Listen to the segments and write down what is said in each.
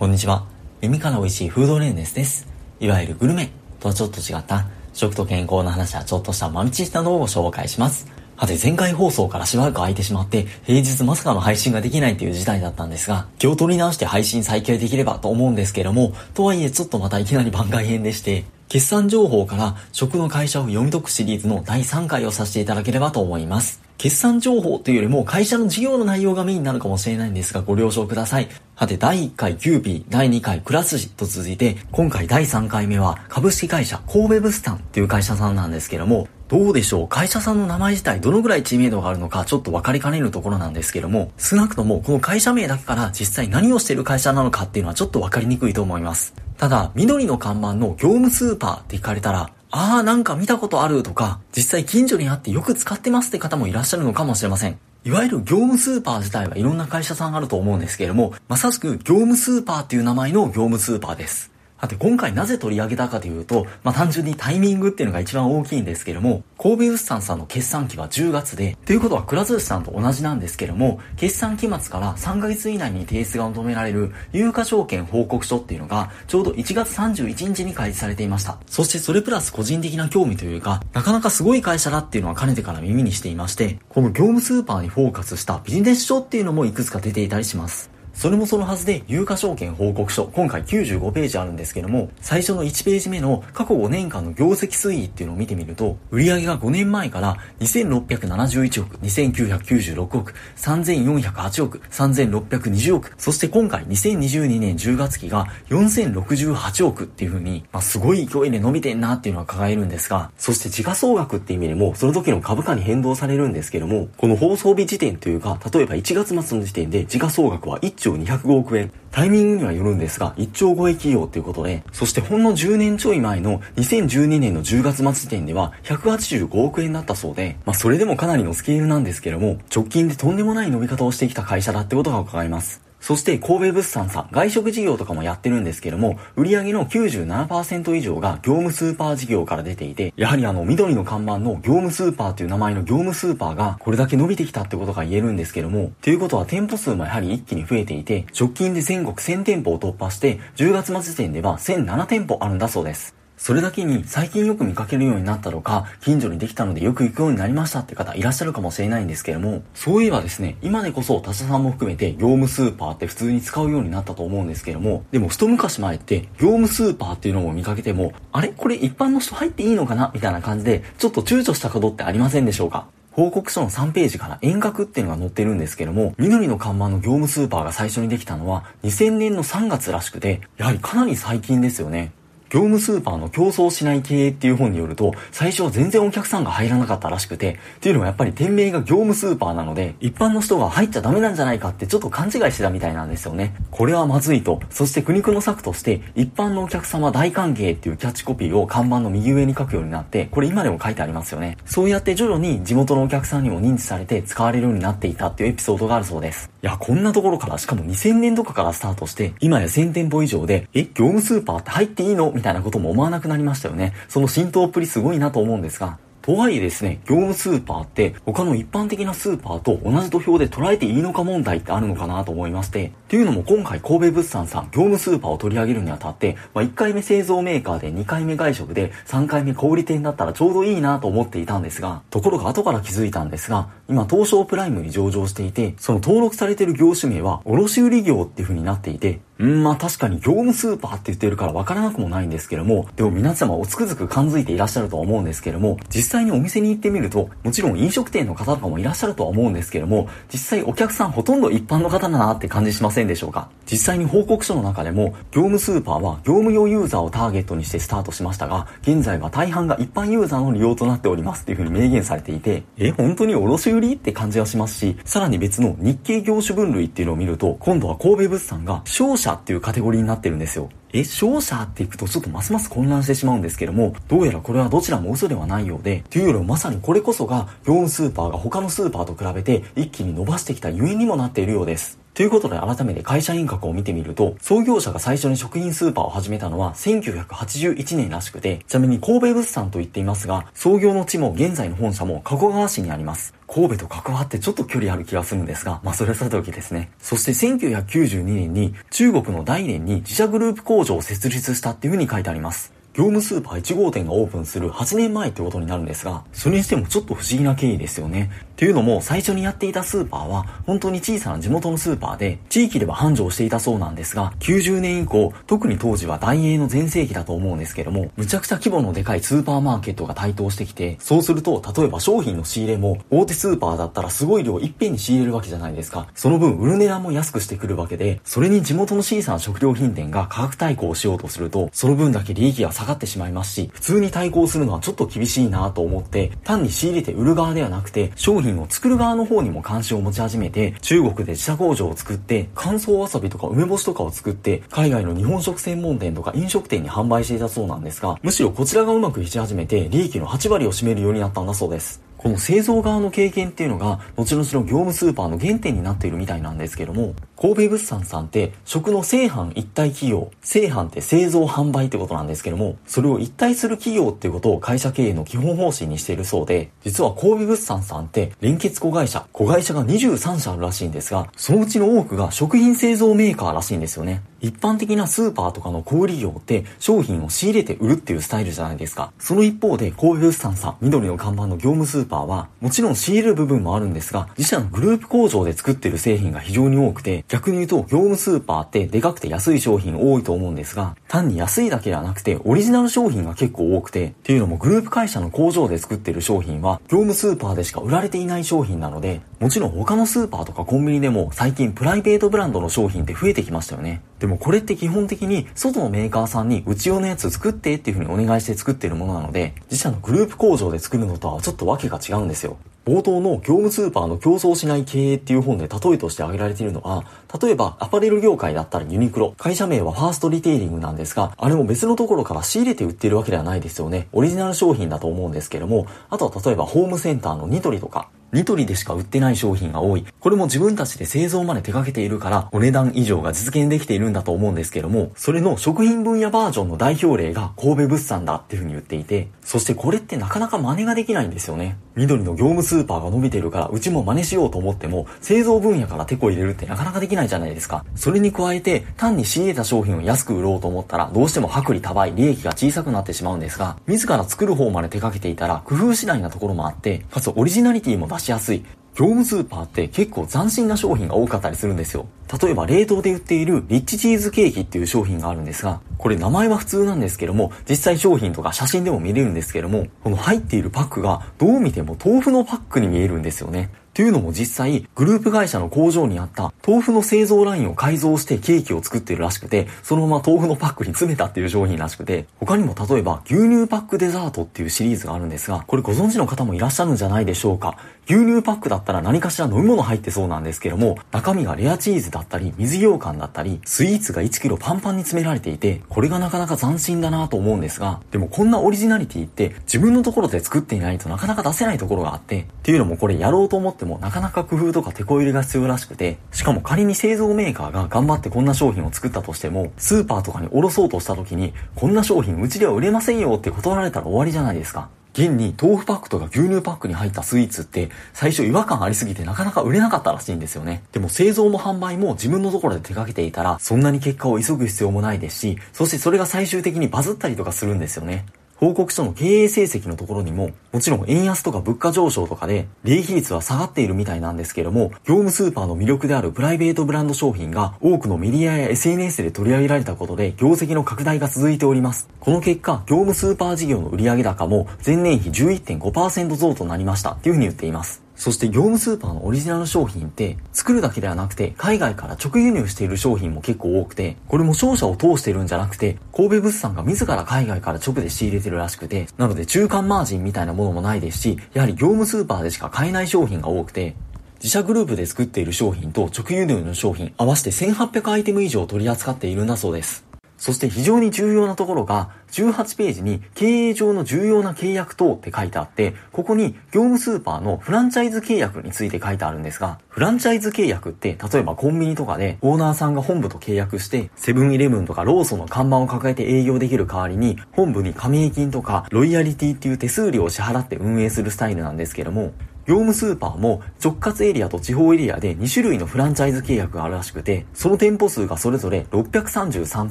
こんにちは。耳から美味しいフードレーネスです。いわゆるグルメとはちょっと違った食と健康の話やちょっとしたマルチしたのをご紹介します。はて前回放送からしばらく空いてしまって平日まさかの配信ができないという事態だったんですが気を取り直して配信再開できればと思うんですけどもとはいえちょっとまたいきなり番外編でして決算情報から食の会社を読み解くシリーズの第3回をさせていただければと思います。決算情報というよりも会社の事業の内容がメインになるかもしれないんですがご了承ください。さて、第1回キューピー、第2回くら寿司と続いて、今回第3回目は株式会社神戸ブスタンっていう会社さんなんですけども、どうでしょう？会社さんの名前自体どのぐらい知名度があるのかちょっと分かりかねるところなんですけども、少なくともこの会社名だけから実際何をしている会社なのかっていうのはちょっと分かりにくいと思います。ただ、緑の看板の業務スーパーって聞かれたら、ああ、なんか見たことあるとか、実際近所にあってよく使ってますって方もいらっしゃるのかもしれません。いわゆる業務スーパー自体はいろんな会社さんあると思うんですけれども、まさしく業務スーパーっていう名前の業務スーパーです。さて今回なぜ取り上げたかというと、まあ、単純にタイミングっていうのが一番大きいんですけども、神戸物産さんの決算期は10月で、ということはくら寿司さんと同じなんですけども、決算期末から3ヶ月以内に提出が求められる有価証券報告書っていうのが、ちょうど1月31日に開示されていました。そしてそれプラス個人的な興味というか、なかなかすごい会社だっていうのはかねてから耳にしていまして、この業務スーパーにフォーカスしたビジネス書っていうのもいくつか出ていたりします。それもそのはずで、有価証券報告書、今回95ページあるんですけども、最初の1ページ目の過去5年間の業績推移っていうのを見てみると、売上が5年前から2671億、2996億、3408億、3620億、そして今回2022年10月期が4068億っていう風に、まあ、すごい勢いで伸びてんなっていうのは輝えるんですが、そして時価総額っていう意味でも、その時の株価に変動されるんですけども、この放送日時点というか、例えば1月末の時点で時価総額は1兆兆205億円。タイミングにはよるんですが、1兆超え企業ということで、そしてほんの10年ちょい前の2012年の10月末時点では185億円だったそうで、まあそれでもかなりのスケールなんですけども、直近でとんでもない伸び方をしてきた会社だってことが伺えます。そして神戸物産さん、外食事業とかもやってるんですけども、売上の97%以上が業務スーパー事業から出ていて、やはりあの緑の看板の業務スーパーという名前の業務スーパーがこれだけ伸びてきたってことが言えるんですけども、ということは店舗数もやはり一気に増えていて、直近で全国1000店舗を突破して、10月末時点では1007店舗あるんだそうです。それだけに最近よく見かけるようになったとか、近所にできたのでよく行くようになりましたって方いらっしゃるかもしれないんですけれども、そういえばですね、今でこそ他社さんも含めて業務スーパーって普通に使うようになったと思うんですけども、でも一昔前って業務スーパーっていうのも見かけても、あれ？これ一般の人入っていいのかな？みたいな感じで、ちょっと躊躇したことってありませんでしょうか？報告書の3ページから遠隔っていうのが載ってるんですけども、緑の看板の業務スーパーが最初にできたのは2000年の3月らしくて、やはりかなり最近ですよね。業務スーパーの競争しない経営っていう本によると、最初は全然お客さんが入らなかったらしくて、っていうのはやっぱり店名が業務スーパーなので、一般の人が入っちゃダメなんじゃないかってちょっと勘違いしてたみたいなんですよね。これはまずいと。そして苦肉の策として、一般のお客様大歓迎っていうキャッチコピーを看板の右上に書くようになって、これ今でも書いてありますよね。そうやって徐々に地元のお客さんにも認知されて使われるようになっていたっていうエピソードがあるそうです。いや、こんなところからしかも2000年とかからスタートして、今や1000店舗以上で、え、業務スーパーって入っていいの？みたいなことも思わなくなりましたよね。その浸透っぷりすごいなと思うんですが、とはいえですね、業務スーパーって他の一般的なスーパーと同じ土俵で捉えていいのか問題ってあるのかなと思いまして、っていうのも今回神戸物産さん業務スーパーを取り上げるにあたって、まあ、1回目製造メーカーで2回目外食で3回目小売店だったらちょうどいいなと思っていたんですが、ところが後から気づいたんですが、今東証プライムに上場していて、その登録されている業種名は卸売業っていう風になっていて、うん、まあ確かに業務スーパーって言ってるからわからなくもないんですけども、でも皆様おつくづく感づいていらっしゃるとは思うんですけども、実際にお店に行ってみると、もちろん飲食店の方とかもいらっしゃるとは思うんですけども、実際お客さんほとんど一般の方だなって感じしませんでしょうか？実際に報告書の中でも、業務スーパーは業務用ユーザーをターゲットにしてスタートしましたが、現在は大半が一般ユーザーの利用となっておりますっていう風に明言されていて、え、本当に卸売って感じはしますし、さらに別の日系業種分類っていうのを見ると、今度は神戸物産が商社っていうカテゴリーになってるんですよ。え、勝者っていくとちょっとますます混乱してしまうんですけども、どうやらこれはどちらも嘘ではないようで、というよりもまさにこれこそが、業務スーパーが他のスーパーと比べて一気に伸ばしてきたゆえにもなっているようです。ということで改めて会社員格を見てみると、創業者が最初に食品スーパーを始めたのは1981年らしくて、ちなみに神戸物産と言っていますが、創業の地も現在の本社も加古川市にあります。神戸と関わってちょっと距離ある気がするんですが、まあそれはさておきですね。そして1992年に中国の大連に自社グループ工場を設立したっていう風に書いてあります。業務スーパー1号店がオープンする8年前ってことになるんですが、それにしてもちょっと不思議な経緯ですよね。っていうのも、最初にやっていたスーパーは、本当に小さな地元のスーパーで、地域では繁盛していたそうなんですが、90年以降、特に当時は大英の全盛期だと思うんですけども、むちゃくちゃ規模のでかいスーパーマーケットが台頭してきて、そうすると、例えば商品の仕入れも、大手スーパーだったらすごい量いっぺんに仕入れるわけじゃないですか。その分、売る値段も安くしてくるわけで、それに地元の小さな食料品店が価格対抗しようとすると、その分だけ利益が下がってしまいますし、普通に対抗するのはちょっと厳しいなと思って、単に仕入れて売る側ではなくて、商品を作る側の方にも関心を持ち始めて、中国で自社工場を作って、乾燥わさびとか梅干しとかを作って、海外の日本食専門店とか飲食店に販売していたそうなんですが、むしろこちらがうまくいき始めて、利益の8割を占めるようになったんだそうです。この製造側の経験っていうのが、後々の業務スーパーの原点になっているみたいなんですけども、神戸物産さんって食の製販一体企業、製販って製造販売ってことなんですけども、それを一体する企業っていうことを会社経営の基本方針にしているそうで、実は神戸物産さんって連結子会社、子会社が23社あるらしいんですが、そのうちの多くが食品製造メーカーらしいんですよね。一般的なスーパーとかの小売業って商品を仕入れて売るっていうスタイルじゃないですか。その一方で神戸物産さん、緑の看板の業務スーパーは、もちろん仕入れる部分もあるんですが、自社のグループ工場で作ってる製品が非常に多くて、逆に言うと業務スーパーってでかくて安い商品多いと思うんですが、単に安いだけではなくてオリジナル商品が結構多くて、っていうのもグループ会社の工場で作ってる商品は業務スーパーでしか売られていない商品なので、もちろん他のスーパーとかコンビニでも最近プライベートブランドの商品って増えてきましたよね。でもこれって基本的に外のメーカーさんにうち用のやつ作ってっていう風にお願いして作ってるものなので、自社のグループ工場で作るのとはちょっとわけが違うんですよ。冒頭の業務スーパーの競争しない経営っていう本で例えとして挙げられているのは、例えばアパレル業界だったらユニクロ、会社名はファーストリテイリングなんですが、あれも別のところから仕入れて売ってるわけではないですよね。オリジナル商品だと思うんですけども、あとは例えばホームセンターのニトリとか、ニトリでしか売ってない商品が多い。これも自分たちで製造まで手掛けているから、お値段以上が実現できているんだと思うんですけども、それの食品分野バージョンの代表例が神戸物産だっていうふうに言っていて、そしてこれってなかなか真似ができないんですよね。緑の業務スーパーが伸びてるから、うちも真似しようと思っても、製造分野から手こ入れるってなかなかできないじゃないですか。それに加えて、単に仕入れた商品を安く売ろうと思ったら、どうしても薄利多売、利益が小さくなってしまうんですが、自ら作る方まで手掛けていたら、工夫次第なところもあって、かつオリジナリティも出しやすい。業務スーパーって結構斬新な商品が多かったりするんですよ。例えば冷凍で売っているリッチチーズケーキっていう商品があるんですが、これ名前は普通なんですけども、実際商品とか写真でも見れるんですけども、この入っているパックがどう見ても豆腐のパックに見えるんですよね。というのも実際、グループ会社の工場にあった豆腐の製造ラインを改造してケーキを作ってるらしくて、そのまま豆腐のパックに詰めたっていう商品らしくて、他にも例えば牛乳パックデザートっていうシリーズがあるんですが、これご存知の方もいらっしゃるんじゃないでしょうか。牛乳パックだったら何かしら飲み物入ってそうなんですけども、中身がレアチーズだったり、水羊羹だったり、スイーツが1キロパンパンに詰められていて、これがなかなか斬新だなと思うんですが、でもこんなオリジナリティって自分のところで作っていないとなかなか出せないところがあって、っていうのもこれやろうと思ってもなかなか工夫とかてこ入れが必要らしくて、しかも仮に製造メーカーが頑張ってこんな商品を作ったとしても、スーパーとかに卸そうとした時に、こんな商品うちでは売れませんよって断られたら終わりじゃないですか。現に豆腐パックとか牛乳パックに入ったスイーツって最初違和感ありすぎてなかなか売れなかったらしいんですよね。でも製造も販売も自分のところで手掛けていたらそんなに結果を急ぐ必要もないですし、そしてそれが最終的にバズったりとかするんですよね。報告書の経営成績のところにも、もちろん円安とか物価上昇とかで、利益率は下がっているみたいなんですけども、業務スーパーの魅力であるプライベートブランド商品が多くのメディアや SNS で取り上げられたことで、業績の拡大が続いております。この結果、業務スーパー事業の売上高も前年比11.5%増となりましたというふうに言っています。そして業務スーパーのオリジナル商品って作るだけではなくて海外から直輸入している商品も結構多くてこれも商社を通してるんじゃなくて神戸物産が自ら海外から直で仕入れてるらしくてなので中間マージンみたいなものもないですしやはり業務スーパーでしか買えない商品が多くて自社グループで作っている商品と直輸入の商品合わせて1800アイテム以上取り扱っているんだそうです。そして非常に重要なところが、18ページに経営上の重要な契約等って書いてあって、ここに業務スーパーのフランチャイズ契約について書いてあるんですが、フランチャイズ契約って、例えばコンビニとかでオーナーさんが本部と契約して、セブンイレブンとかローソンの看板を抱えて営業できる代わりに、本部に加盟金とかロイヤリティっていう手数料を支払って運営するスタイルなんですけども、業務スーパーも直轄エリアと地方エリアで2種類のフランチャイズ契約があるらしくて、その店舗数がそれぞれ633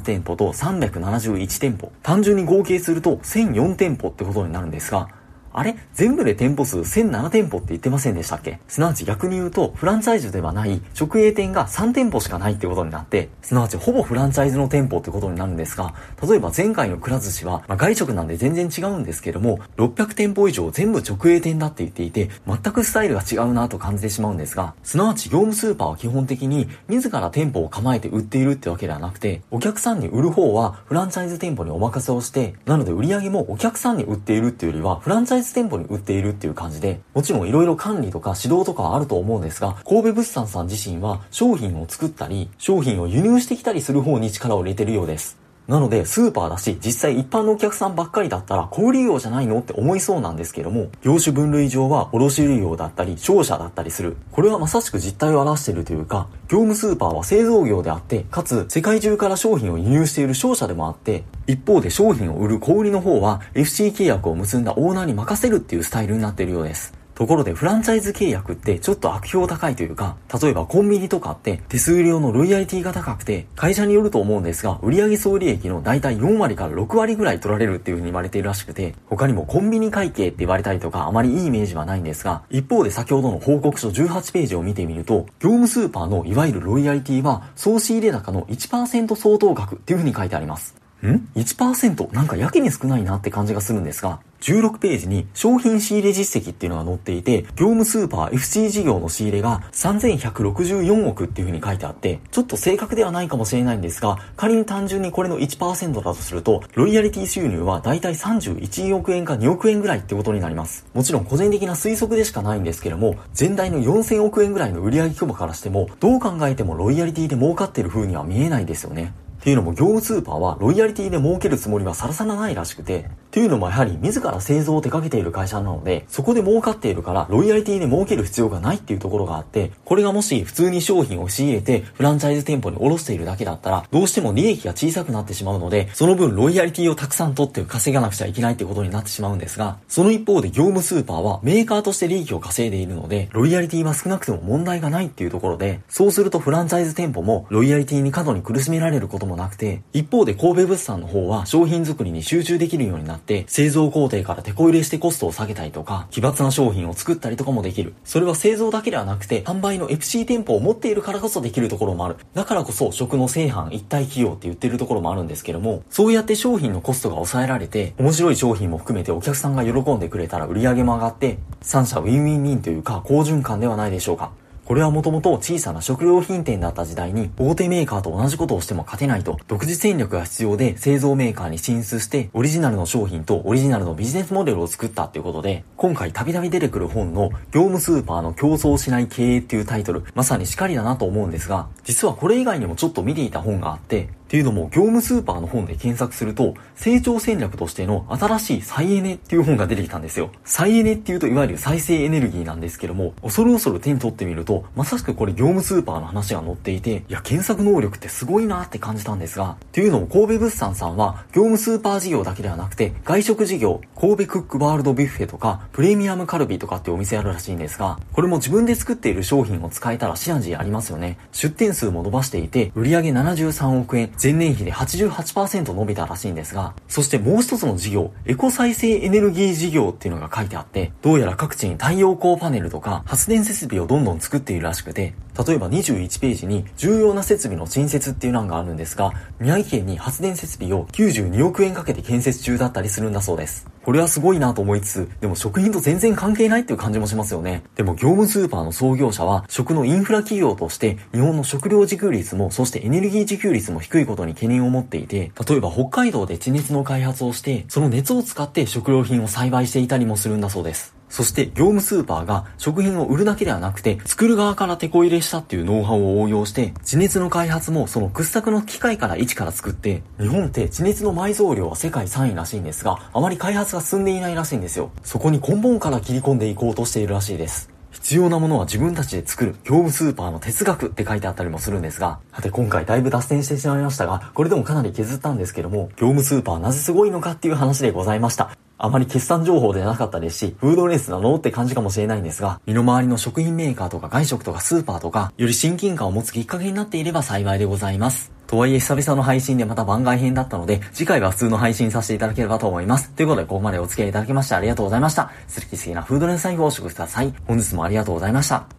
店舗と371店舗。単純に合計すると1004店舗ってことになるんですが、あれ？全部で店舗数1007店舗って言ってませんでしたっけ？すなわち逆に言うと、フランチャイズではない直営店が3店舗しかないってことになって、すなわちほぼフランチャイズの店舗ってことになるんですが、例えば前回のくら寿司は、まあ、外食なんで全然違うんですけども、600店舗以上全部直営店だって言っていて、全くスタイルが違うなと感じてしまうんですが、すなわち業務スーパーは基本的に自ら店舗を構えて売っているってわけではなくて、お客さんに売る方はフランチャイズ店舗にお任せをして、なので売り上げもお客さんに売っているっていうよりは、フランチャイズ店舗に売っているっていう感じで、もちろん色々管理とか指導とかはあると思うんですが、神戸物産さん自身は商品を作ったり、商品を輸入してきたりする方に力を入れてるようです。なので、スーパーだし、実際一般のお客さんばっかりだったら、小売業じゃないのって思いそうなんですけども、業種分類上は卸売業だったり、商社だったりする。これはまさしく実態を表しているというか、業務スーパーは製造業であって、かつ世界中から商品を輸入している商社でもあって、一方で商品を売る小売の方は FC 契約を結んだオーナーに任せるっていうスタイルになっているようです。ところでフランチャイズ契約ってちょっと悪評高いというか、例えばコンビニとかって手数料のロイヤリティが高くて、会社によると思うんですが、売上総利益の大体4割から6割ぐらい取られるっていう風に言われているらしくて、他にもコンビニ会計って言われたりとかあまりいいイメージはないんですが、一方で先ほどの報告書18ページを見てみると、業務スーパーのいわゆるロイヤリティは総仕入れ高の1%相当額っていう風に書いてあります。ん ?1% なんかやけに少ないなって感じがするんですが、16ページに商品仕入れ実績っていうのが載っていて、業務スーパー FC 事業の仕入れが3164億っていう風に書いてあって、ちょっと正確ではないかもしれないんですが、仮に単純にこれの1%だとすると、ロイヤリティ収入はだいたい31億円か2億円ぐらいってことになります。もちろん個人的な推測でしかないんですけども、全体の4000億円ぐらいの売上規模からしても、どう考えてもロイヤリティで儲かってる風には見えないですよね。っていうのも業務スーパーはロイヤリティで儲けるつもりはさらさらないらしくて、っていうのもやはり自ら製造を手掛けている会社なので、そこで儲かっているからロイヤリティで儲ける必要がないっていうところがあって、これがもし普通に商品を仕入れてフランチャイズ店舗に卸しているだけだったら、どうしても利益が小さくなってしまうので、その分ロイヤリティをたくさん取って稼がなくちゃいけないってことになってしまうんですが、その一方で業務スーパーはメーカーとして利益を稼いでいるので、ロイヤリティは少なくても問題がないっていうところで、そうするとフランチャイズ店舗もロイヤリティに過度に苦しめられることももなくて、一方で神戸物産の方は商品作りに集中できるようになって、製造工程からてこ入れしてコストを下げたりとか、奇抜な商品を作ったりとかもできる。それは製造だけではなくて、販売の FC 店舗を持っているからこそできるところもある。だからこそ食の製販一体企業って言ってるところもあるんですけども、そうやって商品のコストが抑えられて、面白い商品も含めてお客さんが喜んでくれたら売り上げも上がって、三者ウィンウィンウィンというか好循環ではないでしょうか。これはもともと小さな食料品店だった時代に大手メーカーと同じことをしても勝てないと独自戦略が必要で製造メーカーに進出してオリジナルの商品とオリジナルのビジネスモデルを作ったっていうことで今回たびたび出てくる本の業務スーパーの競争しない経営っていうタイトルまさにしかりだなと思うんですが実はこれ以外にもちょっと見ていた本があってっていうのも、業務スーパーの本で検索すると、成長戦略としての新しい再エネっていう本が出てきたんですよ。再エネっていうといわゆる再生エネルギーなんですけども、恐る恐る手に取ってみると、まさしくこれ業務スーパーの話が載っていて、いや、検索能力ってすごいなって感じたんですが、っていうのも神戸物産さんは、業務スーパー事業だけではなくて、外食事業、神戸クックワールドビュッフェとか、プレミアムカルビとかってお店あるらしいんですが、これも自分で作っている商品を使えたらシナジーありますよね。出店数も伸ばしていて、売上73億円、前年比で80 88%伸びたらしいんですが、そしてもう一つの事業、エコ再生エネルギー事業っていうのが書いてあって、どうやら各地に太陽光パネルとか発電設備をどんどん作っているらしくて、例えば21ページに重要な設備の新設っていう欄があるんですが、宮城県に発電設備を92億円かけて建設中だったりするんだそうです。これはすごいなと思いつつ、でも食品と全然関係ないっていう感じもしますよね。でも業務スーパーの創業者は、食のインフラ企業として、日本の食料自給率も、そしてエネルギー自給率も低いことに懸念を持っていて、例えば北海道で地熱の開発をして、その熱を使って食料品を栽培していたりもするんだそうです。そして業務スーパーが食品を売るだけではなくて、作る側から手こ入れしたっていうノウハウを応用して、地熱の開発もその掘削の機械から一から作って、日本って地熱の埋蔵量は世界3位らしいんですが、あまり開発が進んでいないらしいんですよ。そこに根本から切り込んでいこうとしているらしいです。必要なものは自分たちで作る業務スーパーの哲学って書いてあったりもするんですが、さて今回だいぶ脱線してしまいましたが、これでもかなり削ったんですけども、業務スーパーなぜすごいのかっていう話でございました。あまり決算情報ではなかったですし、フードレースなのって感じかもしれないんですが、身の回りの食品メーカーとか外食とかスーパーとか、より親近感を持つきっかけになっていれば幸いでございます。とはいえ久々の配信でまた番外編だったので、次回は普通の配信させていただければと思います。ということで、ここまでお付き合いいただきましてありがとうございました。好き好きなフードレンサイフをお食ください。本日もありがとうございました。